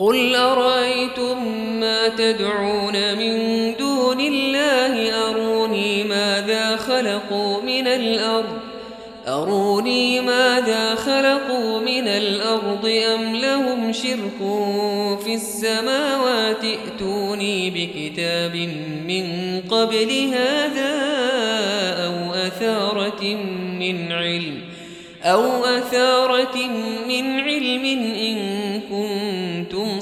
قل أرأيتم ما تدعون من دون الله؟ أروني ماذا خلقوا من الأرض؟ أروني ماذا خلقوا من الأرض؟ أم لهم شرك في السماوات؟ ائتوني بكتاب من قبل هذا أو أثارة من علم؟ أو أثارة من علم إن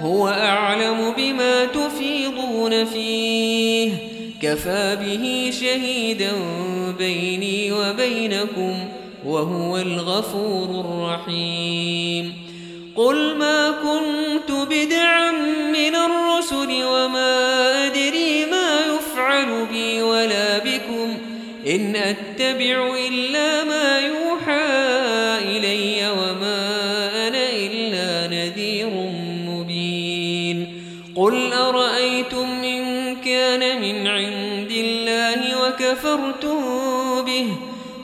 هو أعلم بما تفيضون فيه. كفى به شهيدا بيني وبينكم وهو الغفور الرحيم. قل ما كنت بدعا من الرسل وما أدري ما يفعل بي ولا بكم. إن أتبع إلا ما يوحى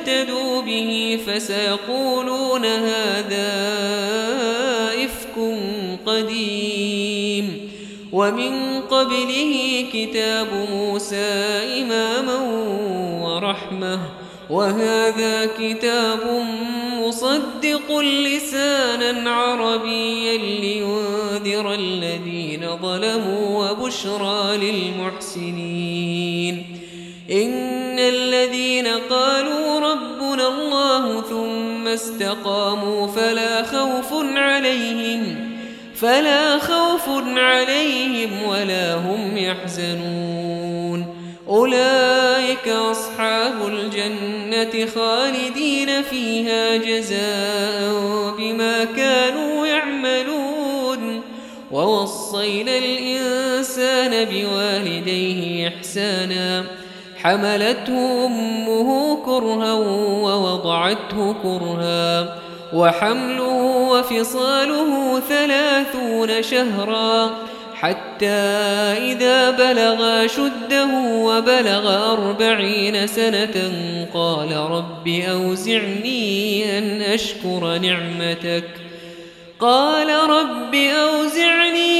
يهتدوا به فسيقولون هذا إفك قديم. ومن قبله كتاب موسى إماما ورحمة. وهذا كتاب مصدق لسانا عربيا لينذر الذين ظلموا وبشرى للمحسنين. إن الذين قالوا استقاموا فلا خوف عليهم فلا خوف عليهم ولا هم يحزنون. أولئك أصحاب الجنة خالدين فيها جزاء بما كانوا يعملون. ووصينا الإنسان بوالديه إحسانا. حملته أمه كرها ووضعته كرها وحمله وفصاله ثلاثون شهرا حتى إذا بلغ شده وبلغ أربعين سنة قال رب أوزعني أن أشكر نعمتك. قال رب أوزعني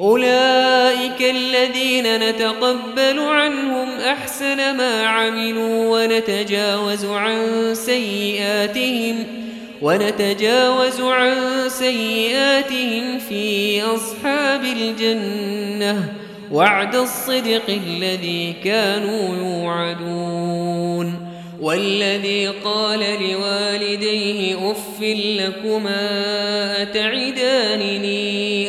أولئك الذين نتقبل عنهم أحسن ما عملوا ونتجاوز عن سيئاتهم ونتجاوز عن سيئاتهم في أصحاب الجنة وعد الصدق الذي كانوا يوعدون والذي قال لوالديه أف لكما أتعدانني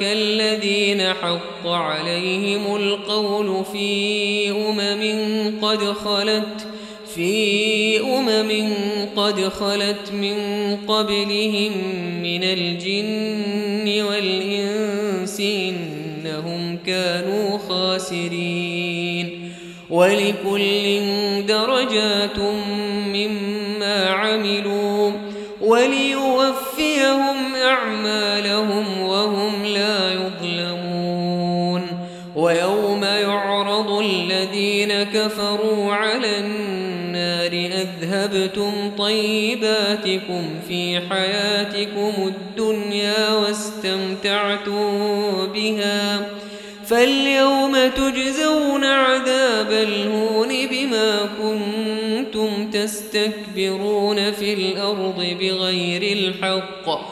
الذين حق عليهم القول في أمم قد خلت في أمم قد خلت من قبلهم من الجن والإنس إنهم كانوا خاسرين. ولكل درجات مما عملوا وليوفيهم أعمالهم كفروا على النار أذهبتم طيباتكم في حياتكم الدنيا واستمتعتم بها فاليوم تجزون عذاب الهون بما كنتم تستكبرون في الأرض بغير الحق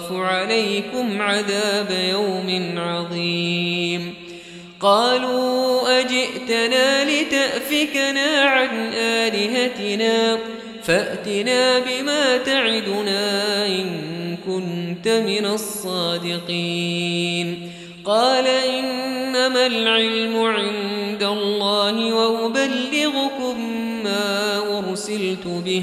أخاف عليكم عذاب يوم عظيم. قالوا أجئتنا لتأفكنا عن آلهتنا فأتنا بما تعدنا إن كنت من الصادقين. قال إنما العلم عند الله وأبلغكم ما أرسلت به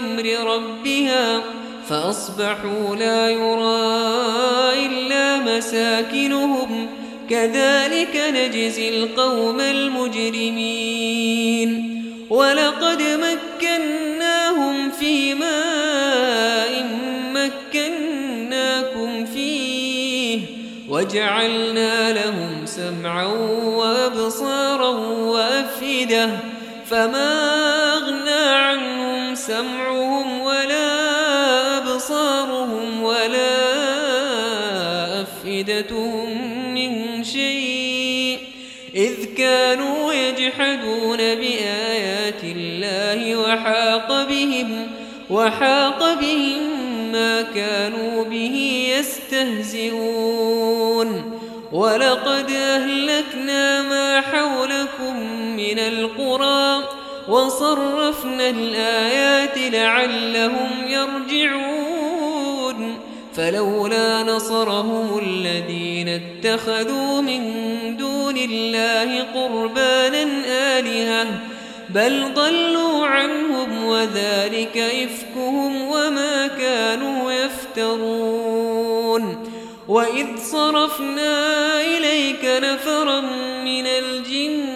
بأمر ربها فأصبحوا لا يرى إلا مساكنهم. كذلك نجزي القوم المجرمين. ولقد مكناهم في ماء مكناكم فيه وجعلنا لهم سمعا وأبصارا وأفئدة. فما سمعهم ولا أبصارهم ولا أفئدتهم من شيء إذ كانوا يجحدون بآيات الله وحاق بهم وحاق بهم ما كانوا به يستهزئون ولقد أهلكنا ما حولكم من القرى وصرفنا الآيات لعلهم يرجعون. فلولا نصرهم الذين اتخذوا من دون الله قربانا آلهةً بل ضلوا عنهم وذلك إفكهم وما كانوا يفترون. وإذ صرفنا إليك نفرا من الجن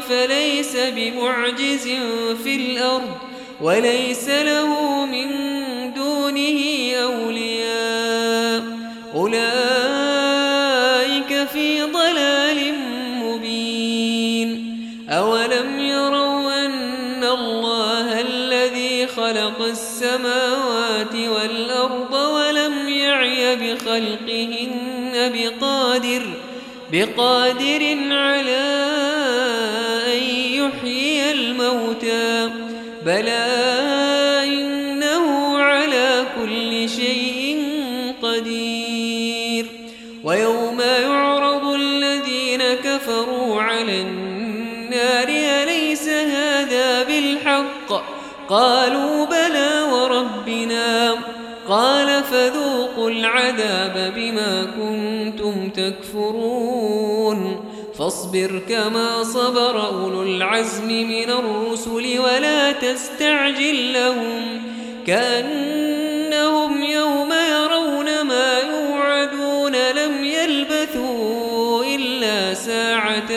فليس بمعجز في الأرض وليس له من دونه أولياء. أولئك في ضلال مبين. أولم يروا أن الله الذي خلق السماوات والأرض ولم يعي بخلقهن بقادر بقادر على يحيي الموتى. بلى إنه على كل شيء قدير. ويوم يعرض الذين كفروا على النار أليس هذا بالحق؟ قالوا بلى وربنا. قال فذوقوا العذاب بما كنتم تكفرون. فاصبر كما صبر أولو العزم من الرسل ولا تستعجل لهم كأنهم يوم يرون ما يوعدون لم يلبثوا إلا ساعة